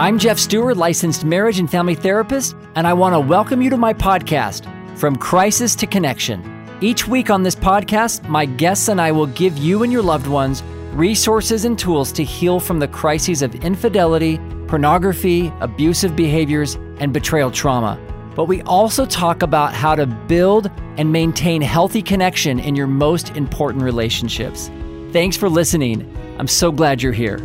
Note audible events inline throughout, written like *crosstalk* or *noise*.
I'm Jeff Stewart, licensed marriage and family therapist, and I want to welcome you to my podcast, From Crisis to Connection. Each week on this podcast, my guests and I will give you and your loved ones resources and tools to heal from the crises of infidelity, pornography, abusive behaviors, and betrayal trauma. But we also talk about how to build and maintain healthy connection in your most important relationships. Thanks for listening. I'm so glad you're here.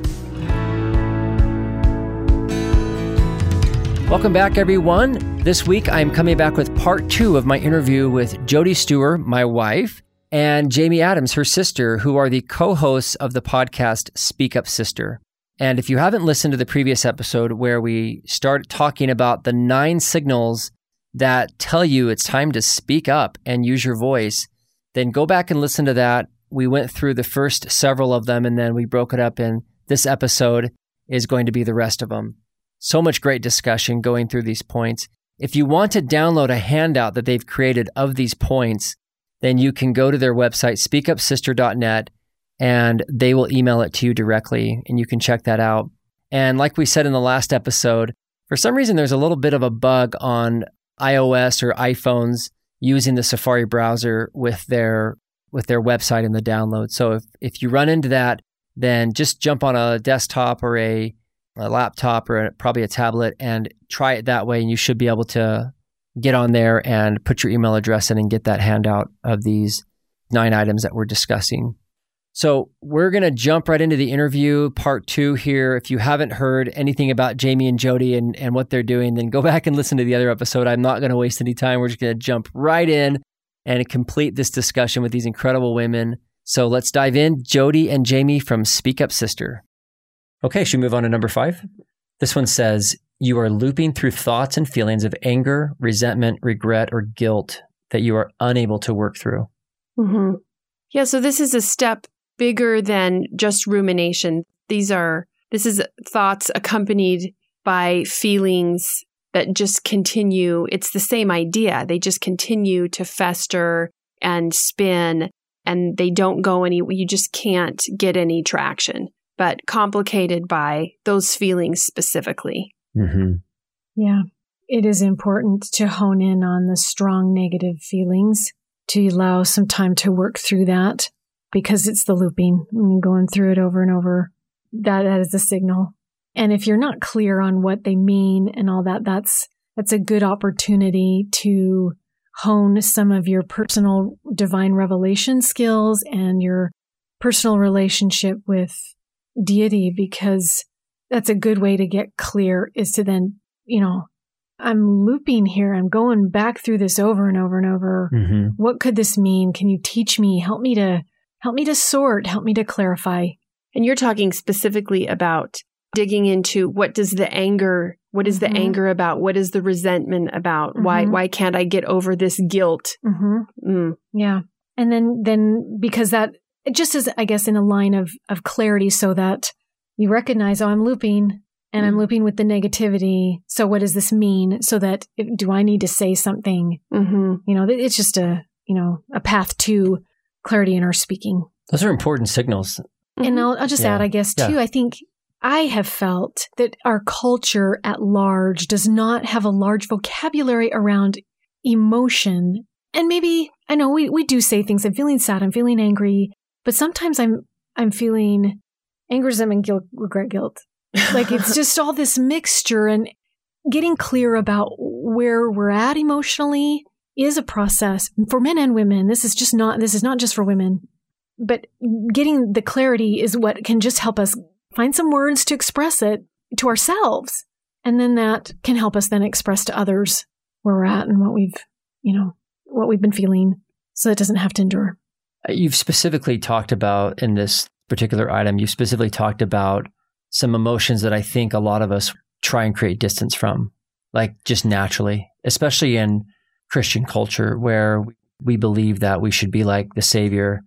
Welcome back, everyone. This week, I'm coming back with part two of my interview with Jody Stewart, my wife, and Jamie Adams, her sister, who are the co hosts of the podcast Speak Up Sister. And if you haven't listened to the previous episode where we start talking about the nine signals that tell you it's time to speak up and use your voice, then go back and listen to that. We went through the first several of them and then we broke it up, and this episode is going to be the rest of them. So much great discussion going through these points. If you want to download a handout that they've created of these points, then you can go to their website, speakupsister.net, and they will email it to you directly, and you can check that out. And like we said in the last episode, for some reason, there's a little bit of a bug on iOS or iPhones using the Safari browser with their with their website in the download. So if, if you run into that, then just jump on a desktop or a a laptop or probably a tablet and try it that way. And you should be able to get on there and put your email address in and get that handout of these nine items that we're discussing. So we're going to jump right into the interview, part two here. If you haven't heard anything about Jamie and Jody and, and what they're doing, then go *laughs* back and listen to the other episode. I'm not going to waste any time. We're just going to jump right in and complete this discussion with these incredible women. So let's dive in. Jody and Jamie from Speak Up Sister. Okay, should we move on to number five? This one says, You are looping through thoughts and feelings of anger, resentment, regret, or guilt that you are unable to work through. Mm-hmm. Yeah, so this is a step bigger than just rumination. These are, this is thoughts accompanied by feelings that just continue. It's the same idea. They just continue to fester and spin and they don't go any, you just can't get any traction but complicated by those feelings specifically. Mm-hmm. Yeah. It is important to hone in on the strong negative feelings to allow some time to work through that because it's the looping. I mean, going through it over and over, that, that is a signal. And if you're not clear on what they mean and all that, that's, that's a good opportunity to hone some of your personal divine revelation skills and your personal relationship with deity because that's a good way to get clear is to then, you know, I'm looping here. I'm going back through this over and over and over. Mm-hmm. What could this mean? Can you teach me? Help me to help me to sort, help me to clarify. And you're talking specifically about digging into what does the anger what is the mm-hmm. anger about what is the resentment about mm-hmm. why why can't i get over this guilt mm-hmm. mm. yeah and then then because that just as I guess in a line of of clarity, so that you recognize, oh, I'm looping, and I'm mm-hmm. looping with the negativity. So what does this mean? So that if, do I need to say something? Mm-hmm. You know, it's just a you know a path to clarity in our speaking. Those are important signals. And mm-hmm. I'll, I'll just yeah. add, I guess, too. Yeah. I think I have felt that our culture at large does not have a large vocabulary around emotion. And maybe I know we, we do say things. I'm feeling sad. I'm feeling angry. But sometimes I'm I'm feeling anger, resentment, guilt, regret, guilt. Like it's *laughs* just all this mixture and getting clear about where we're at emotionally is a process for men and women. This is just not this is not just for women. But getting the clarity is what can just help us find some words to express it to ourselves. And then that can help us then express to others where we're at and what we've, you know, what we've been feeling so it doesn't have to endure. You've specifically talked about in this particular item, You've specifically talked about some emotions that I think a lot of us try and create distance from, like just naturally, especially in Christian culture where we believe that we should be like the Savior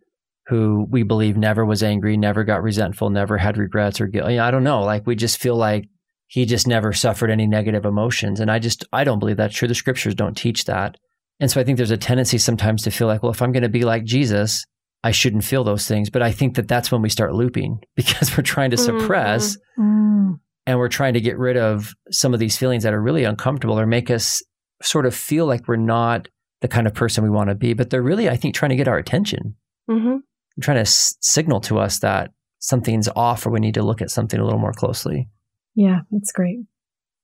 who we believe never was angry, never got resentful, never had regrets or guilt. I don't know. Like we just feel like he just never suffered any negative emotions. And I just, I don't believe that's true. The scriptures don't teach that. And so I think there's a tendency sometimes to feel like, well, if I'm going to be like Jesus, I shouldn't feel those things. But I think that that's when we start looping *laughs* because we're trying to suppress mm-hmm. and we're trying to get rid of some of these feelings that are really uncomfortable or make us sort of feel like we're not the kind of person we want to be. But they're really, I think, trying to get our attention. Mm-hmm. Trying to s- signal to us that something's off or we need to look at something a little more closely. Yeah, that's great.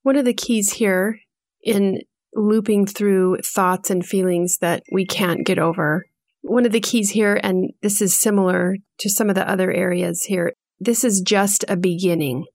One of the keys here in looping through thoughts and feelings that we can't get over. One of the keys here, and this is similar to some of the other areas here, this is just a beginning.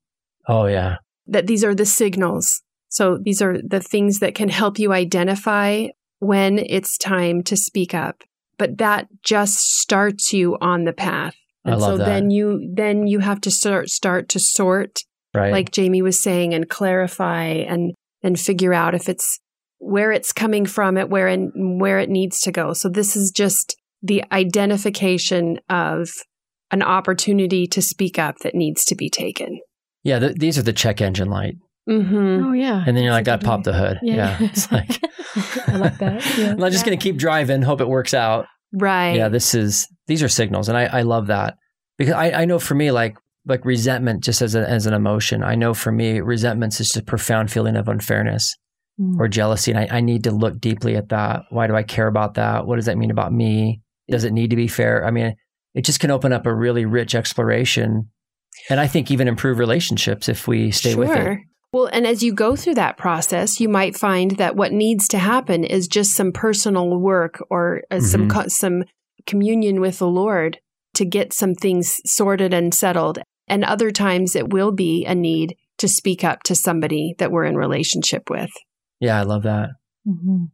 Oh, yeah. That these are the signals. So these are the things that can help you identify when it's time to speak up. But that just starts you on the path. And I love so that. then you then you have to start start to sort right. like Jamie was saying and clarify and and figure out if it's where it's coming from it where and where it needs to go. So this is just the identification of an opportunity to speak up that needs to be taken. Yeah, the, these are the check engine light. Mm-hmm. Oh yeah, and then you're like, I pop the hood. Yeah, yeah. it's like *laughs* I like that. *laughs* Yeah. I'm not just yeah. gonna keep driving, hope it works out. Right. Yeah, this is these are signals, and I, I love that because I, I know for me, like like resentment, just as a, as an emotion, I know for me, resentment is just a profound feeling of unfairness mm. or jealousy, and I, I need to look deeply at that. Why do I care about that? What does that mean about me? Does it need to be fair? I mean, it just can open up a really rich exploration, and I think even improve relationships if we stay sure. with it. Well, and as you go through that process, you might find that what needs to happen is just some personal work or uh, mm-hmm. some co- some communion with the Lord to get some things sorted and settled. And other times it will be a need to speak up to somebody that we're in relationship with. Yeah, I love that. Mm-hmm.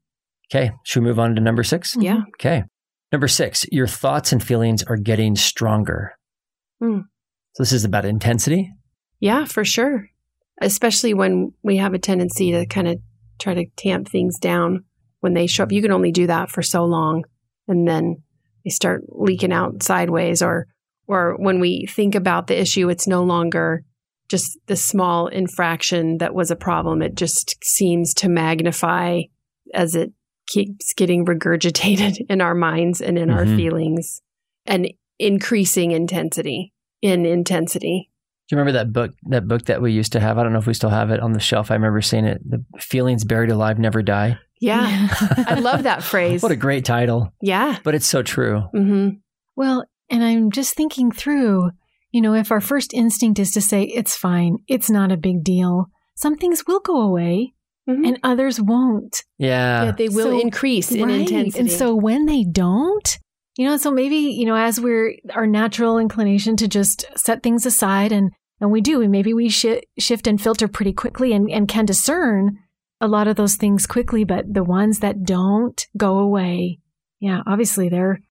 Okay, should we move on to number 6 Yeah. Okay. Number six, your thoughts and feelings are getting stronger. Mm. So this is about intensity. Yeah, for sure especially when we have a tendency to kind of try to tamp things down when they show up. You can only do that for so long, and then they start leaking out sideways. Or, or when we think about the issue, it's no longer just the small infraction that was a problem. It just seems to magnify as it keeps getting regurgitated in our minds and in mm-hmm. our feelings, and increasing intensity in intensity. Do you remember that book? That book that we used to have. I don't know if we still have it on the shelf. I remember seeing it. The feelings buried alive never die. Yeah, *laughs* I love that phrase. What a great title. Yeah, but it's so true. Mm-hmm. Well, and I'm just thinking through. You know, if our first instinct is to say it's fine, it's not a big deal. Some things will go away. Mm-hmm. And others won't. Yeah. yeah they will so, increase in right. intensity. And so when they don't, you know, so maybe, you know, as we're our natural inclination to just set things aside and and we do, and maybe we sh- shift and filter pretty quickly and, and can discern a lot of those things quickly, but the ones that don't go away, yeah, obviously they're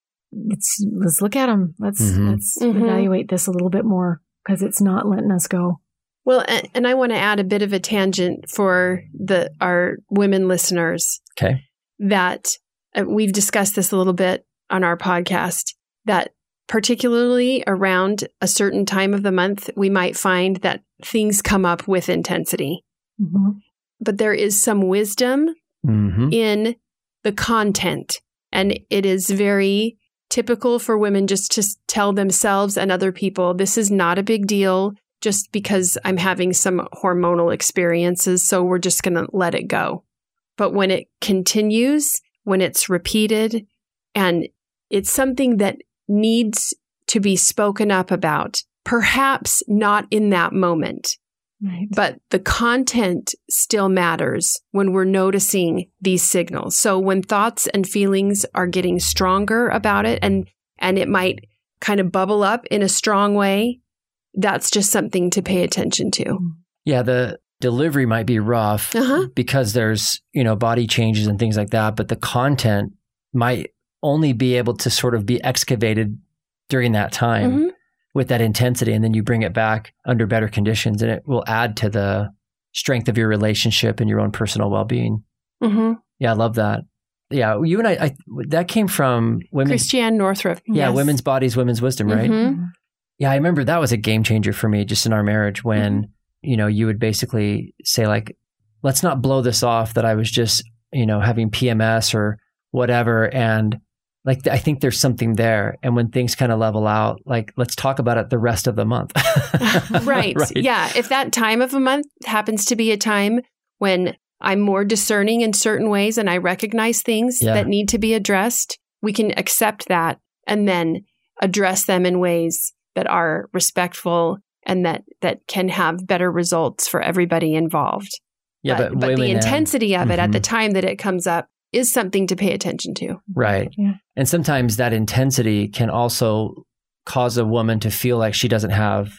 it's let's look at them. Let's mm-hmm. let's mm-hmm. evaluate this a little bit more because it's not letting us go. Well, and, and I want to add a bit of a tangent for the our women listeners. Okay. That uh, we've discussed this a little bit on our podcast that particularly around a certain time of the month, we might find that things come up with intensity. Mm-hmm. But there is some wisdom mm-hmm. in the content. And it is very typical for women just to tell themselves and other people, this is not a big deal just because I'm having some hormonal experiences. So we're just going to let it go. But when it continues, when it's repeated, and it's something that needs to be spoken up about, perhaps not in that moment. Right. But the content still matters when we're noticing these signals. So when thoughts and feelings are getting stronger about it and and it might kind of bubble up in a strong way, that's just something to pay attention to. Yeah, the delivery might be rough uh-huh. because there's, you know, body changes and things like that, but the content might only be able to sort of be excavated during that time. Mm-hmm. With that intensity and then you bring it back under better conditions and it will add to the strength of your relationship and your own personal well-being. hmm Yeah, I love that. Yeah, you and I, I that came from women. Christiane Northrup. Yeah, yes. women's bodies, women's wisdom, right? Mhm. Yeah, I remember that was a game changer for me just in our marriage when, you know, you would basically say like, let's not blow this off that I was just, you know, having PMS or whatever and like I think there's something there and when things kind of level out, like let's talk about it the rest of the month. *laughs* *laughs* right. Yeah. If that time of a month happens to be a time when I'm more discerning in certain ways and I recognize things Yeah. that need to be addressed, we can accept that and then address them in ways that are respectful and that that can have better results for everybody involved. Yeah, but, but, the women and- intensity of it at the Mhm. time that it comes up is something to pay attention to. Right. Yeah. And sometimes that intensity can also cause a woman to feel like she doesn't have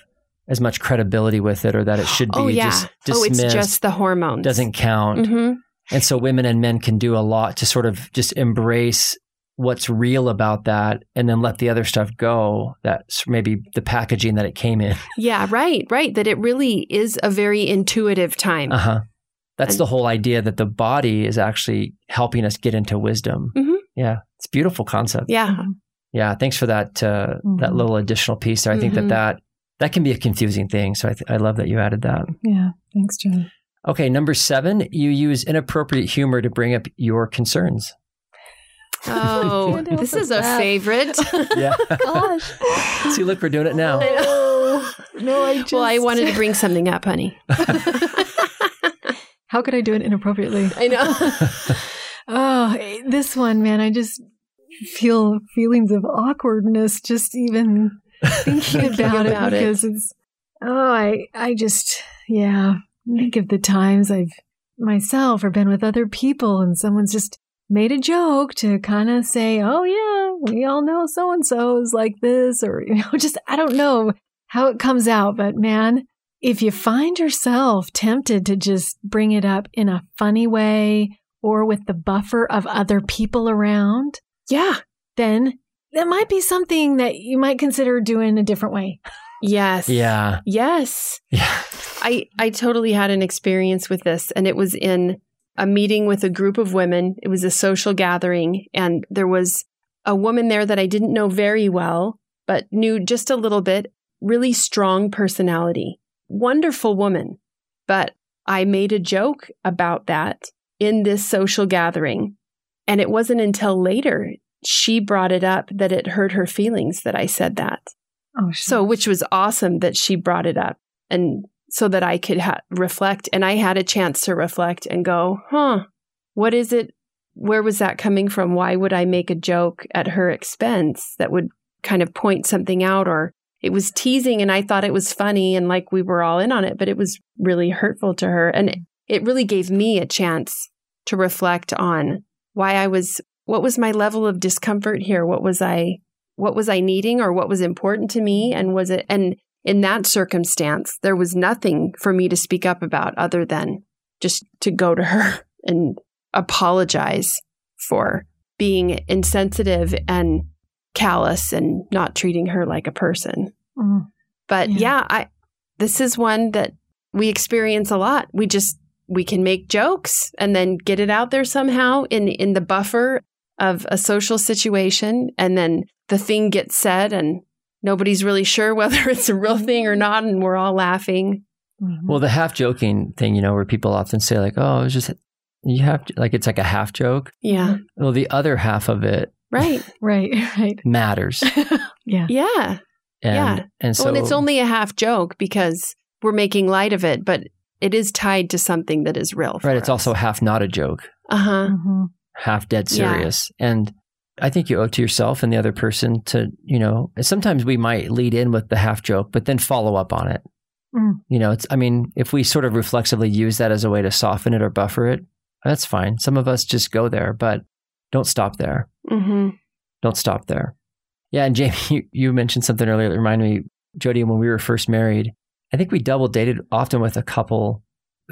as much credibility with it or that it should be oh yeah. just oh, dismissed, it's just the hormones. doesn't count. hmm And so women and men can do a lot to sort of just embrace what's real about that and then let the other stuff go. That's maybe the packaging that it came in. Yeah, right, right. That it really is a very intuitive time. Uh huh. That's And- the whole idea that the body is actually helping us get into wisdom. Mhm. Yeah. It's a beautiful concept. yeah. Yeah, thanks for that uh, that Mhm. little additional piece there. I think Mhm. that that that can be a confusing thing. So I, th- I love that you added that. Yeah. Thanks, John. Okay, number seven, you use inappropriate humor to bring up your concerns. Oh, *laughs* this is a laugh. favorite. *laughs* Yeah. *laughs* Gosh. See, look, we're doing it now. Oh, no, I just. well, I wanted to bring something up, honey. How could I do it inappropriately? *laughs* I know. *laughs* Oh, this one, man, I just feel feelings of awkwardness just even *laughs* thinking about, about it it. because it's oh, I I just yeah, think of the times I've myself or been with other people and someone's just made a joke to kind of say, "Oh yeah, we all know so and so is like this," or you know, just I don't know how it comes out, but man, if you find yourself tempted to just bring it up in a funny way or with the buffer of other people around, yeah. then that might be something that you might consider doing a different way. Yes. Yeah. Yes. Yeah. I, I totally had an experience with this, and it was in a meeting with a group of women. It was a social gathering, and there was a woman there that I didn't know very well, but knew just a little bit. Really strong personality, wonderful woman. But I made a joke about that in this social gathering. And it wasn't until later she brought it up that it hurt her feelings that I said that. Oh, So, which was awesome that she brought it up and so that I could ha- reflect. And I had a chance to reflect and go, huh, what is it? Where was that coming from? Why would I make a joke at her expense that would kind of point something out? Or it was teasing and I thought it was funny and like we were all in on it, but it was really hurtful to her. And it, really gave me a chance to reflect on why I was, what was my level of discomfort here? What was I, what was I needing or what was important to me? And was it, and in that circumstance, there was nothing for me to speak up about other than just to go to her *laughs* and apologize for being insensitive and callous and not treating her like a person. Mm. But Yeah. yeah, I this is one that we experience a lot. We just we can make jokes and then get it out there somehow in in the buffer of a social situation and then the thing gets said and nobody's really sure *laughs* whether it's a real thing or not and we're all laughing. Mhm. Well, the half joking thing, you know, where people often say like, "Oh, it was just you have to, like it's like a half joke." Yeah. Well, the other half of it Right. *laughs* right, right. matters, *laughs* yeah. Yeah. and Yeah. and so well, and it's only a half joke because we're making light of it, but it is tied to something that is real. right. It's also half not a joke, uh huh. Mhm. half dead Yeah. serious, and I think you owe it to yourself and the other person to, you know, sometimes we might lead in with the half joke, but then follow up on it. Mm. You know, it's, I mean, if we sort of reflexively use that as a way to soften it or buffer it, that's fine. Some of us just go there, but don't stop there. hmm Don't stop there. Yeah. And *laughs* Jamie, you, you mentioned something earlier that reminded me, Jody, when we were first married, I think we double dated often with a couple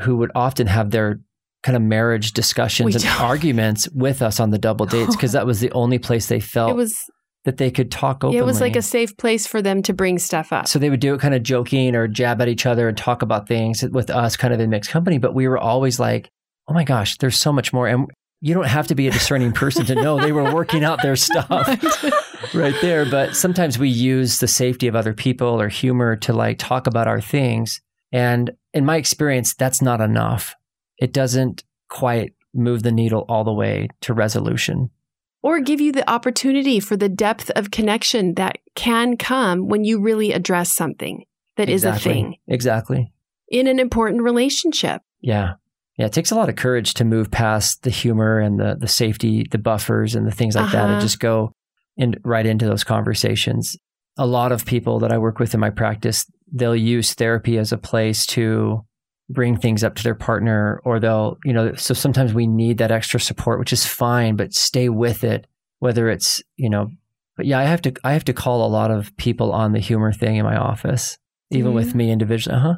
who would often have their kind of marriage discussions We and don't. arguments with us on the double dates because that was the only place they felt It was that they could talk openly. It was like a safe place for them to bring stuff up. So they would do it kind of joking or jab at each other and talk about things with us kind of in mixed company. But we were always like, oh my gosh, there's so much more. And you don't have to be a discerning person to know they were working out their stuff *laughs* right there. But sometimes we use the safety of other people or humor to like talk about our things. And in my experience, that's not enough. It doesn't quite move the needle all the way to resolution or give you the opportunity for the depth of connection that can come when you really address something that exactly. is a thing. Exactly. In an important relationship. Yeah. Yeah, it takes a lot of courage to move past the humor and the the safety, the buffers and the things like uh-huh. that and uh-huh. just go in right into those conversations. A lot of people that I work with in my practice, they'll use therapy as a place to bring things up to their partner or they'll, you know, so sometimes we need that extra support, which is fine, but stay with it, whether it's, you know, but yeah, I have to, I have to call a lot of people on the humor thing in my office, even with me individually. Uh huh.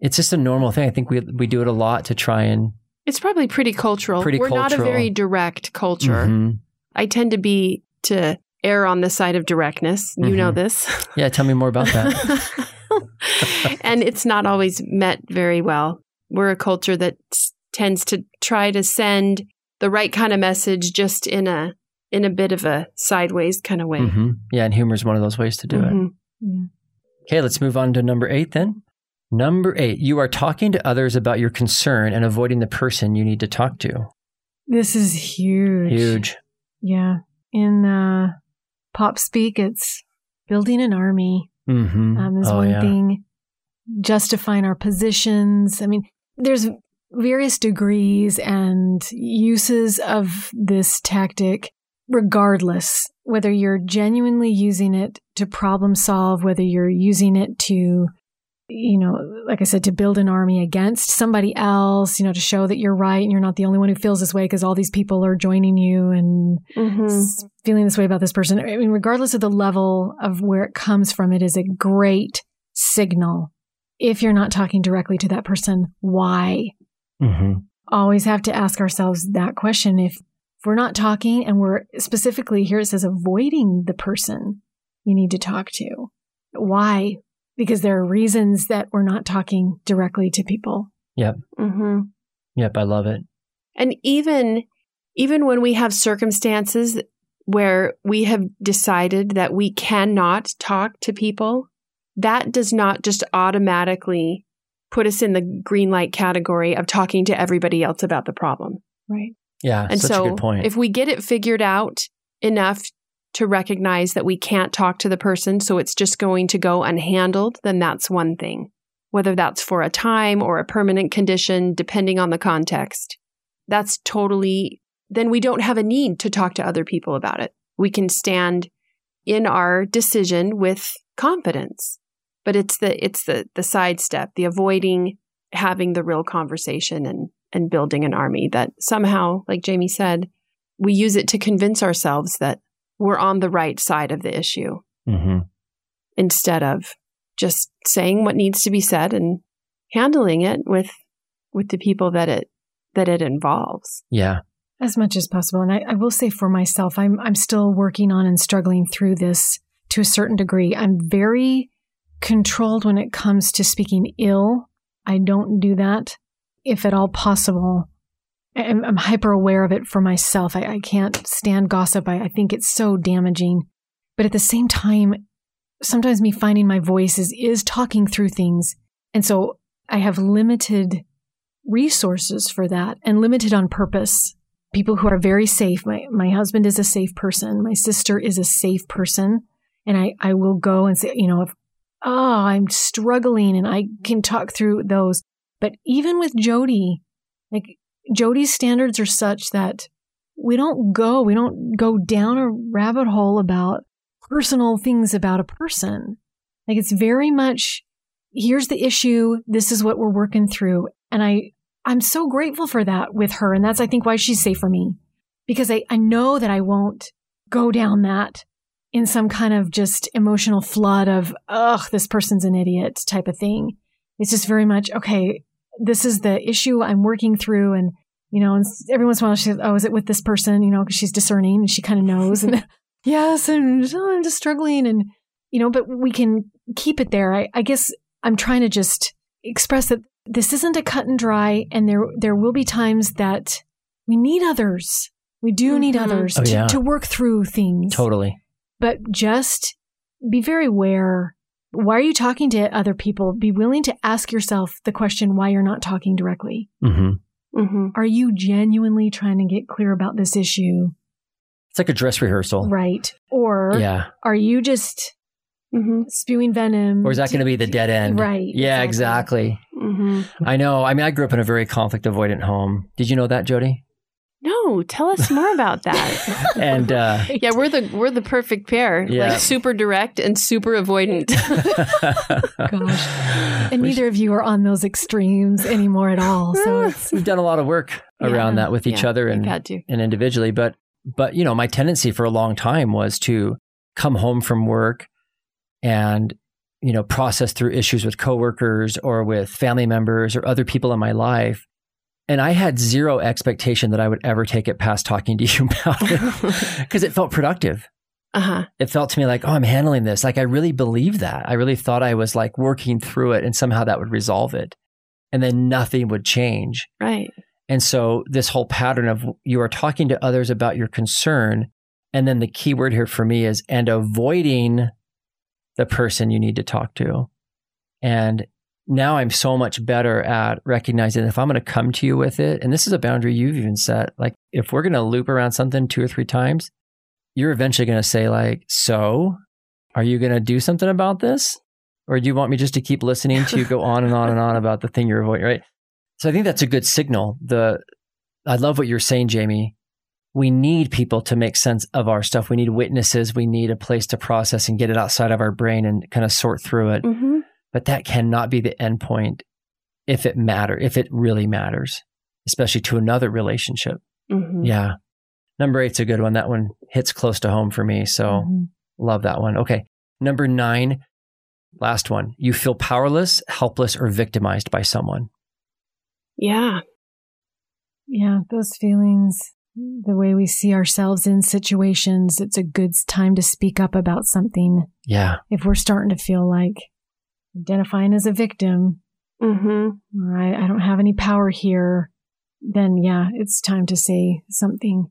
It's just a normal thing. I think we, we do it a lot to try and. It's probably pretty cultural. Pretty We're cultural. not a very direct culture. Mm-hmm. I tend to be, to err on the side of directness. You mm-hmm. know this. Yeah. Tell me more about that. *laughs* and it's not always met very well. We're a culture that tends to try to send the right kind of message just in a in a bit of a sideways kind of way. Mm-hmm. Yeah, and humor is one of those ways to do mm-hmm. it. Yeah. Okay, let's move on to number eight then. Number eight, you are talking to others about your concern and avoiding the person you need to talk to. This is huge. Huge. Yeah. In uh, pop speak, it's building an army mm-hmm. um, is oh, one yeah. thing. Justifying our positions. I mean, there's various degrees and uses of this tactic, regardless whether you're genuinely using it to problem solve, whether you're using it to, you know, like I said, to build an army against somebody else, you know, to show that you're right and you're not the only one who feels this way because all these people are joining you and mm-hmm. feeling this way about this person. I mean, regardless of the level of where it comes from, it is a great signal. If you're not talking directly to that person, why? Mm-hmm. Always have to ask ourselves that question. If, if we're not talking and we're specifically here, it says avoiding the person you need to talk to. Why? Because there are reasons that we're not talking directly to people. Yep. Mm-hmm. Yep. I love it. And even, even when we have circumstances where we have decided that we cannot talk to people, that does not just automatically put us in the green light category of talking to everybody else about the problem. Right. Yeah. And so if we get it figured out enough to recognize that we can't talk to the person, so it's just going to go unhandled, then that's one thing. Whether that's for a time or a permanent condition, depending on the context, that's totally, then we don't have a need to talk to other people about it. We can stand in our decision with confidence. But it's the, it's the, the sidestep, the avoiding having the real conversation and, and building an army that somehow, like Jamie said, we use it to convince ourselves that we're on the right side of the issue mm-hmm. instead of just saying what needs to be said and handling it with with the people that it that it involves. Yeah. As much as possible. And I, I will say for myself, I'm I'm still working on and struggling through this to a certain degree. I'm very controlled when it comes to speaking ill. I don't do that if at all possible. I'm, I'm hyper aware of it for myself. I, I can't stand gossip. I, I think it's so damaging. But at the same time, sometimes me finding my voice is, is talking through things. And so I have limited resources for that and limited on purpose. People who are very safe. My, my husband is a safe person. My sister is a safe person. And I, I will go and say, you know, if, oh, I'm struggling and I can talk through those. But even with Jody, like Jody's standards are such that we don't go, we don't go down a rabbit hole about personal things about a person. Like it's very much, here's the issue. This is what we're working through. And I, I'm so grateful for that with her. And that's, I think, why she's safe for me because I, I know that I won't go down that in some kind of just emotional flood of, ugh, this person's an idiot type of thing. It's just very much, okay, this is the issue I'm working through. And, you know, and every once in a while she says, Oh, is it with this person? You know, because she's discerning and she kind of knows. and *laughs* yes, and oh, I'm just struggling. And, you know, but we can keep it there. I, I guess I'm trying to just express that this isn't a cut and dry, and there, there will be times that we need others. We do need Mhm. others Oh, to, yeah. to work through things. Totally. But just be very aware. Why are you talking to other people? Be willing to ask yourself the question why you're not talking directly. hmm Mm-hmm. Are you genuinely trying to get clear about this issue? It's like a dress rehearsal. Right. Or Yeah. are you just Mm-hmm. spewing venom? Or is that going to be the dead end? Right, Yeah, exactly. exactly. Mm-hmm. I know. I mean, I grew up in a very conflict avoidant home. Did you know that, Jody? No, tell us more about that. *laughs* And uh, yeah, we're the we're the perfect pair. Yeah. Like super direct and super avoidant. *laughs* Gosh. And neither of you are on those extremes anymore at all. So it's, we've done a lot of work around Yeah. that with each Yeah, other and and individually. But but you know, my tendency for a long time was to come home from work and you know process through issues with coworkers or with family members or other people in my life. And I had zero expectation that I would ever take it past talking to you *laughs* about it *laughs* because it felt productive. Uh huh. It felt to me like, oh, I'm handling this. Like I really believed that. I really thought I was like working through it and somehow that would resolve it. And then nothing would change. Right. And so this whole pattern of you are talking to others about your concern. And then the key word here for me is and avoiding the person you need to talk to. And now I'm so much better at recognizing if I'm going to come to you with it, and this is a boundary you've even set, like if we're going to loop around something two or three times, you're eventually going to say like, so are you going to do something about this? Or do you want me just to keep listening to you go on and on and on about the thing you're avoiding, right? So I think that's a good signal. The I love what you're saying, Jamie. We need people to make sense of our stuff. We need witnesses. We need a place to process and get it outside of our brain and kind of sort through it. Mm-hmm. But that cannot be the end point if it matter, if it really matters, especially to another relationship. Mm-hmm. Yeah. Number eight's a good one. That one hits close to home for me. So Mhm. love that one. Okay. Number nine, last one. You feel powerless, helpless, or victimized by someone. Yeah. yeah, those feelings, the way we see ourselves in situations, it's a good time to speak up about something. Yeah. If we're starting to feel like identifying as a victim, Mm-hmm. I, I don't have any power here, then yeah, it's time to say something.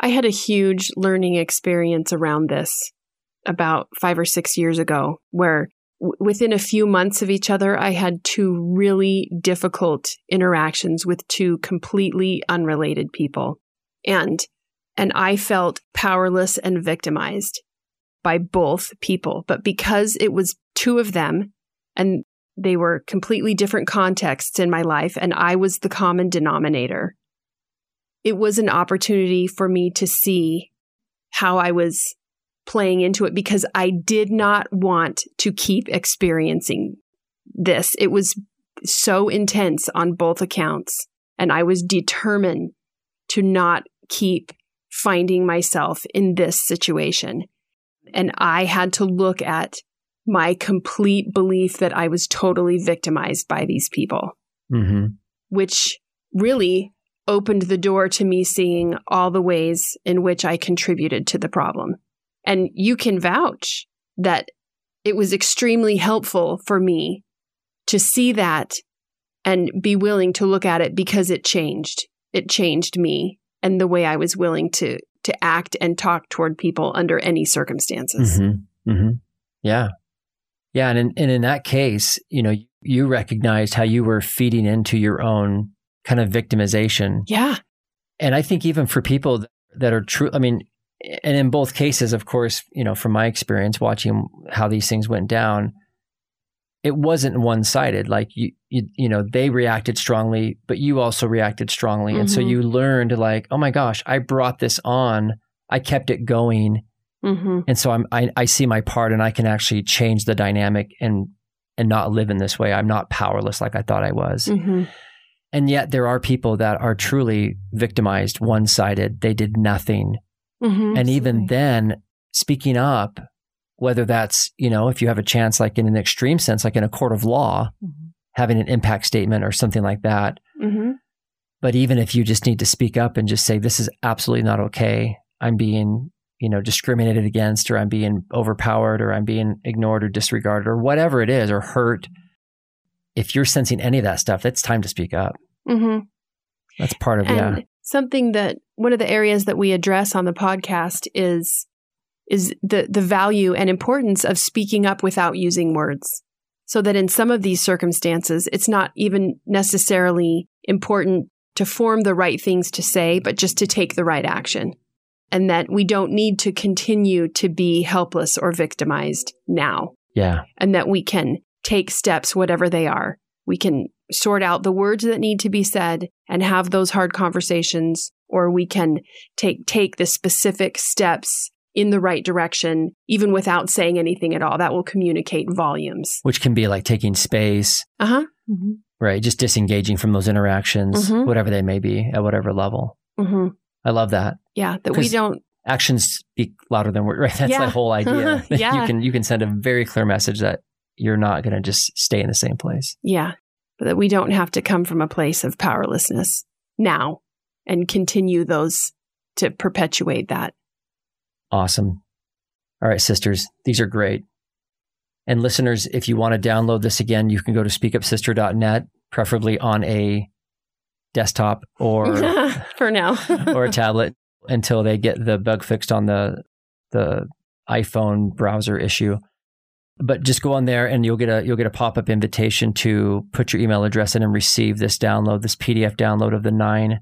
I had a huge learning experience around this about five or six years ago, where w- within a few months of each other, I had two really difficult interactions with two completely unrelated people. And, and I felt powerless and victimized by both people. But because it was two of them and they were completely different contexts in my life, and I was the common denominator, it was an opportunity for me to see how I was playing into it because I did not want to keep experiencing this. It was so intense on both accounts. And I was determined to not keep finding myself in this situation. And I had to look at my complete belief that I was totally victimized by these people Mm-hmm. which really opened the door to me seeing all the ways in which I contributed to the problem. And you can vouch that it was extremely helpful for me to see that and be willing to look at it because it changed. It changed me and the way I was willing to to act and talk toward people under any circumstances. Mm-hmm. Mm-hmm. Yeah. Yeah. And in, and in that case, you know, you recognized how you were feeding into your own kind of victimization. Yeah. And I think even for people that are true, I mean, and in both cases, of course, you know, from my experience watching how these things went down, it wasn't one sided. Like you, you, you know, they reacted strongly, but you also reacted strongly. And so Mhm. you learned like, oh my gosh, I brought this on. I kept it going. Hmm And so I'm, I, I see my part and I can actually change the dynamic and, and not live in this way. I'm not powerless like I thought I was. hmm And yet there are people that are truly victimized, one sided. They did nothing. hmm And even then, speaking up, whether that's, you know, if you have a chance, like in an extreme sense, like in a court of law, Mhm. having an impact statement or something like that. hmm But even if you just need to speak up and just say, this is absolutely not okay. I'm being you know, discriminated against, or I'm being overpowered, or I'm being ignored or disregarded, or whatever it is, or hurt. If you're sensing any of that stuff, it's time to speak up. Mm-hmm. That's part of And yeah. something that one of the areas that we address on the podcast is is the the value and importance of speaking up without using words. So that in some of these circumstances, it's not even necessarily important to form the right things to say, but just to take the right action. And that we don't need to continue to be helpless or victimized now Yeah. and that we can take steps, whatever they are. We can sort out the words that need to be said and have those hard conversations, or we can take, take the specific steps in the right direction, even without saying anything at all. That will communicate volumes. Which can be like taking space, Uh huh. Mm-hmm. right? Just disengaging from those interactions, Mhm. whatever they may be, at whatever level. hmm I love that. Yeah. That we don't. Actions speak louder than words, *laughs* right? That's Yeah. the whole idea. *laughs* *laughs* Yeah. You can you can send a very clear message that you're not going to just stay in the same place. Yeah. But that we don't have to come from a place of powerlessness now and continue those to perpetuate that. Awesome. All right, sisters, these are great. And listeners, if you want to download this again, you can go to speakupsister.net, preferably on a desktop or *laughs* for now. *laughs* or a tablet until they get the bug fixed on the the iPhone browser issue. But just go on there and you'll get a you'll get a pop-up invitation to put your email address in and receive this download, this PDF download of the nine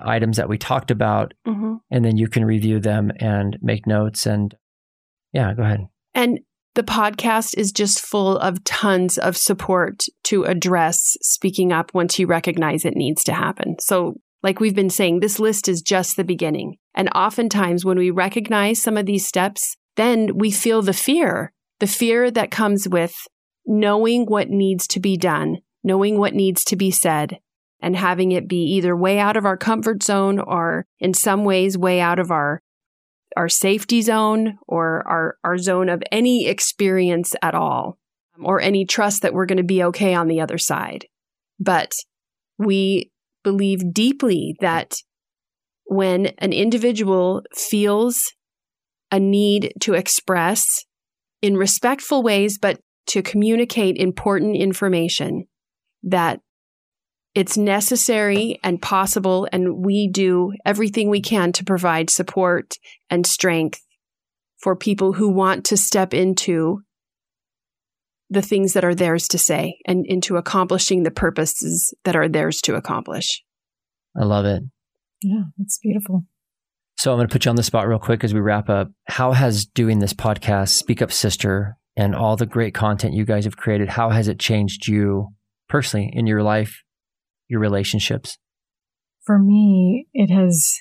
items that we talked about hmm and then you can review them and make notes and yeah go ahead And the podcast is just full of tons of support to address speaking up once you recognize it needs to happen. So, like we've been saying, this list is just the beginning. And oftentimes, when we recognize some of these steps, then we feel the fear the fear that comes with knowing what needs to be done, knowing what needs to be said, and having it be either way out of our comfort zone or in some ways way out of our our safety zone or our, our zone of any experience at all um, or any trust that we're going to be okay on the other side. But we believe deeply that when an individual feels a need to express in respectful ways, but to communicate important information, that it's necessary and possible, and we do everything we can to provide support and strength for people who want to step into the things that are theirs to say and into accomplishing the purposes that are theirs to accomplish. i love it Yeah, it's beautiful. so i'm going to put you on the spot real quick as we wrap up how has doing this podcast speak up sister and all the great content you guys have created how has it changed you personally in your life your relationships For me, it has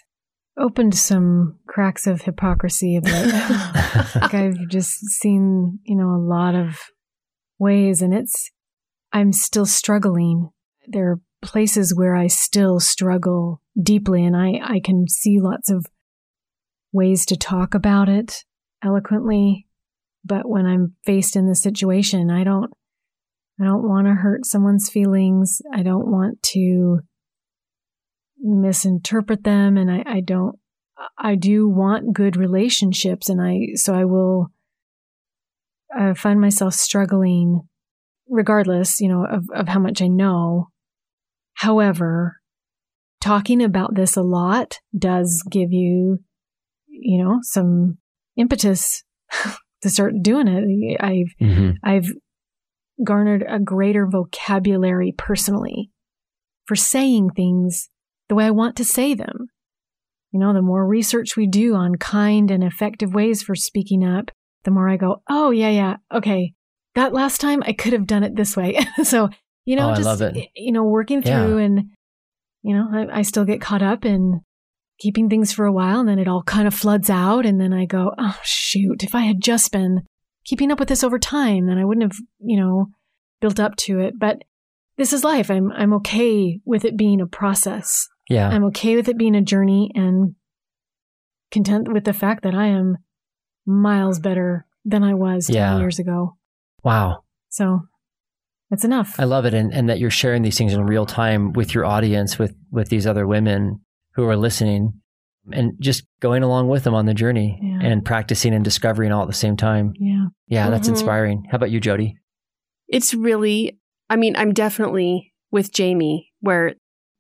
opened some cracks of hypocrisy a bit. *laughs* like I've just seen, you know, a lot of ways and it's, I'm still struggling. There are places where I still struggle deeply and I, I can see lots of ways to talk about it eloquently. But when I'm faced in this situation, I don't, I don't want to hurt someone's feelings. I don't want to misinterpret them and I, I don't I do want good relationships and I so I will I find myself struggling regardless, you know, of, of how much I know. However, talking about this a lot does give you, you know, some impetus *laughs* to start doing it. I've mm-hmm. I've garnered a greater vocabulary personally for saying things the way I want to say them. You know, the more research we do on kind and effective ways for speaking up, the more I go, oh, yeah, yeah, okay. That last time I could have done it this way. *laughs* so, you know, Oh, just, you know, working Yeah. through and, you know, I, I still get caught up in keeping things for a while and then it all kind of floods out. And then I go, oh, shoot, if I had just been keeping up with this over time, then I wouldn't have, you know, built up to it. But this is life. I'm, I'm okay with it being a process. yeah I'm okay with it being a journey and content with the fact that I am miles better than I was 10 Yeah. years ago. wow So that's enough. I love it, and, and that you're sharing these things in real time with your audience, with with these other women who are listening. and just going along with them on the journey Yeah. and practicing and discovering all at the same time. Yeah. Yeah, that's Mhm. inspiring. How about you, Jody? It's really, I mean, I'm definitely with Jamie, where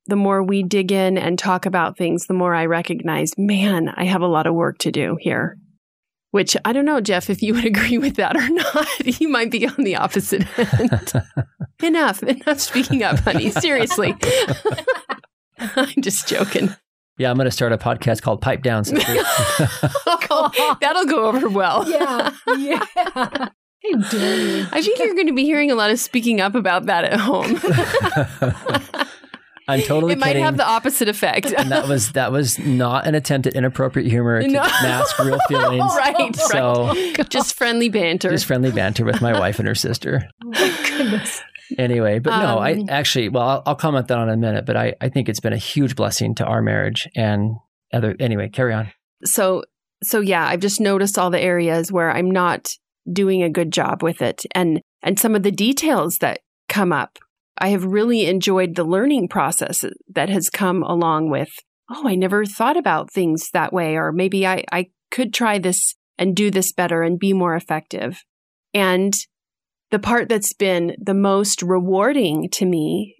the more we dig in and talk about things, the more I recognize, man, I have a lot of work to do here. Which I don't know, Jeff, if you would *laughs* agree with that or not. *laughs* You might be on the opposite *laughs* end. enough, enough speaking up, honey. Seriously. I'm just joking. Yeah, I'm going to start a podcast called Pipe Down. Sister. *laughs* *laughs* That'll go over well. Yeah. Yeah. How? I think you're going to be hearing a lot of speaking up about that at home. *laughs* I'm totally it might kidding. have the opposite effect. and that was that was not an attempt at inappropriate humor to No. mask real feelings. right, So Just friendly banter. just friendly banter with my wife and her sister. Oh my goodness. Anyway, but no, I Um, actually, well, I'll, I'll comment that on in a minute. But I, I think it's been a huge blessing to our marriage and other. Anyway, carry on. so so yeah, I've just noticed all the areas where I'm not doing a good job with it and and some of the details that come up. I have really enjoyed the learning process that has come along with, oh, I never thought about things that way or maybe I I could try this and do this better and be more effective. And the part that's been the most rewarding to me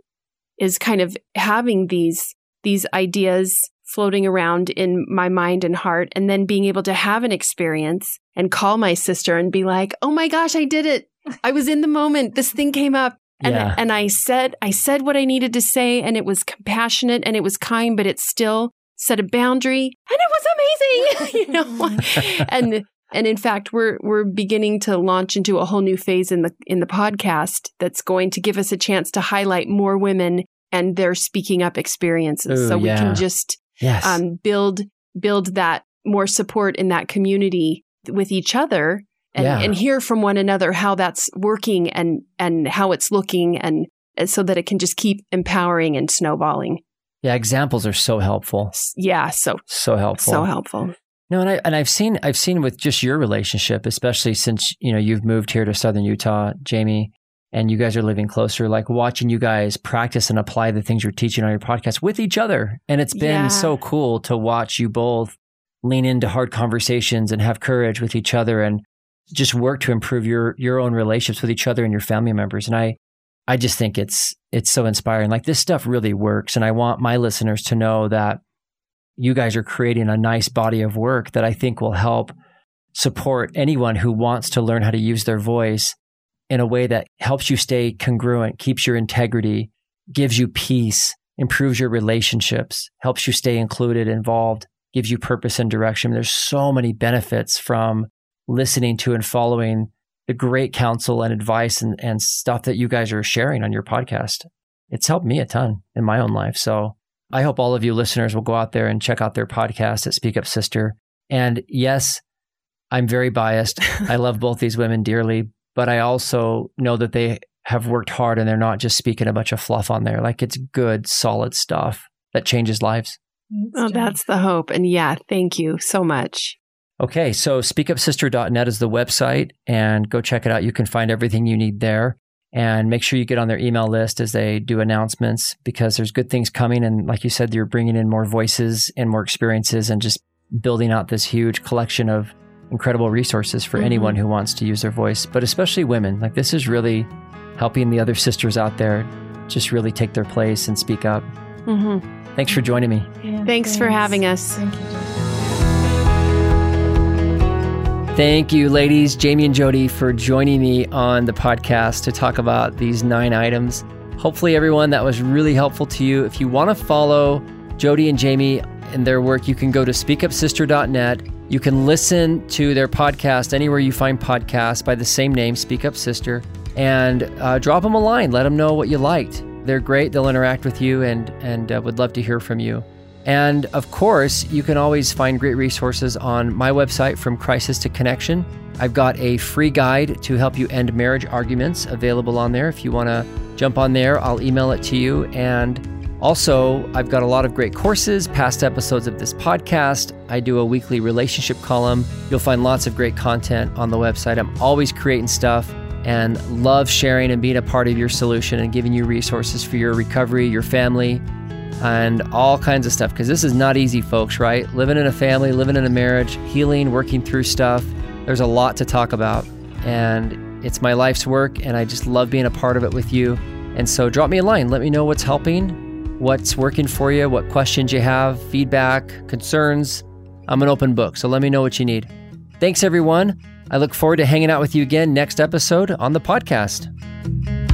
is kind of having these these ideas floating around in my mind and heart and then being able to have an experience and call my sister and be like, "Oh my gosh, I did it. I was in the moment. This thing came up." And Yeah. and I said I said what I needed to say and it was compassionate and it was kind, but it still set a boundary and it was amazing, *laughs* you know. *laughs* and and in fact, we're we're beginning to launch into a whole new phase in the in the podcast that's going to give us a chance to highlight more women and their speaking up experiences, Ooh, so we yeah. can just Yes. um, build build that more support in that community with each other and, Yeah. and hear from one another how that's working and and how it's looking and, and so that it can just keep empowering and snowballing. yeah. Examples are so helpful. Yeah, so So helpful. so helpful. No, and I and I've seen I've seen with just your relationship, especially since you know you've moved here to Southern Utah, Jamie, and you guys are living closer. Like watching you guys practice and apply the things you're teaching on your podcast with each other, and it's been Yeah. so cool to watch you both lean into hard conversations and have courage with each other, and just work to improve your your own relationships with each other and your family members. And I I just think it's it's so inspiring. Like this stuff really works, and I want my listeners to know that you guys are creating a nice body of work that I think will help support anyone who wants to learn how to use their voice in a way that helps you stay congruent, keeps your integrity, gives you peace, improves your relationships, helps you stay included, involved, gives you purpose and direction. There's so many benefits from listening to and following the great counsel and advice and, and stuff that you guys are sharing on your podcast. It's helped me a ton in my own life. So I hope all of you listeners will go out there and check out their podcast at Speak Up Sister. And yes, I'm very biased. *laughs* I love both these women dearly, but I also know that they have worked hard and they're not just speaking a bunch of fluff on there. Like it's good, solid stuff that changes lives. Oh, that's the hope. And yeah, thank you so much. Okay, so speakupsister.net is the website and go check it out. You can find everything you need there. And make sure you get on their email list as they do announcements because there's good things coming. And like you said, you're bringing in more voices and more experiences and just building out this huge collection of incredible resources for Mhm. anyone who wants to use their voice, but especially women. Like this is really helping the other sisters out there just really take their place and speak up. hmm Thanks for joining me. Yeah, Thanks for having us. Thank you, ladies, Jamie and Jody, for joining me on the podcast to talk about these nine items. Hopefully, everyone, that was really helpful to you. If you want to follow Jody and Jamie and their work, you can go to speakupsister.net. You can listen to their podcast anywhere you find podcasts by the same name, Speak Up Sister, and uh, drop them a line. Let them know what you liked. They're great. They'll interact with you and, and uh, would love to hear from you. And of course, you can always find great resources on my website, From Crisis to Connection. I've got a free guide to help you end marriage arguments available on there. If you want to jump on there, I'll email it to you. And also, I've got a lot of great courses, past episodes of this podcast. I do a weekly relationship column. You'll find lots of great content on the website. I'm always creating stuff and love sharing and being a part of your solution and giving you resources for your recovery, your family, and all kinds of stuff because this is not easy, folks, right? Living in a family, living in a marriage, healing, working through stuff. There's a lot to talk about. And it's my life's work, and I just love being a part of it with you. And so drop me a line. Let me know what's helping, what's working for you, what questions you have, feedback, concerns. I'm an open book, so let me know what you need. Thanks, everyone. I look forward to hanging out with you again next episode on the podcast.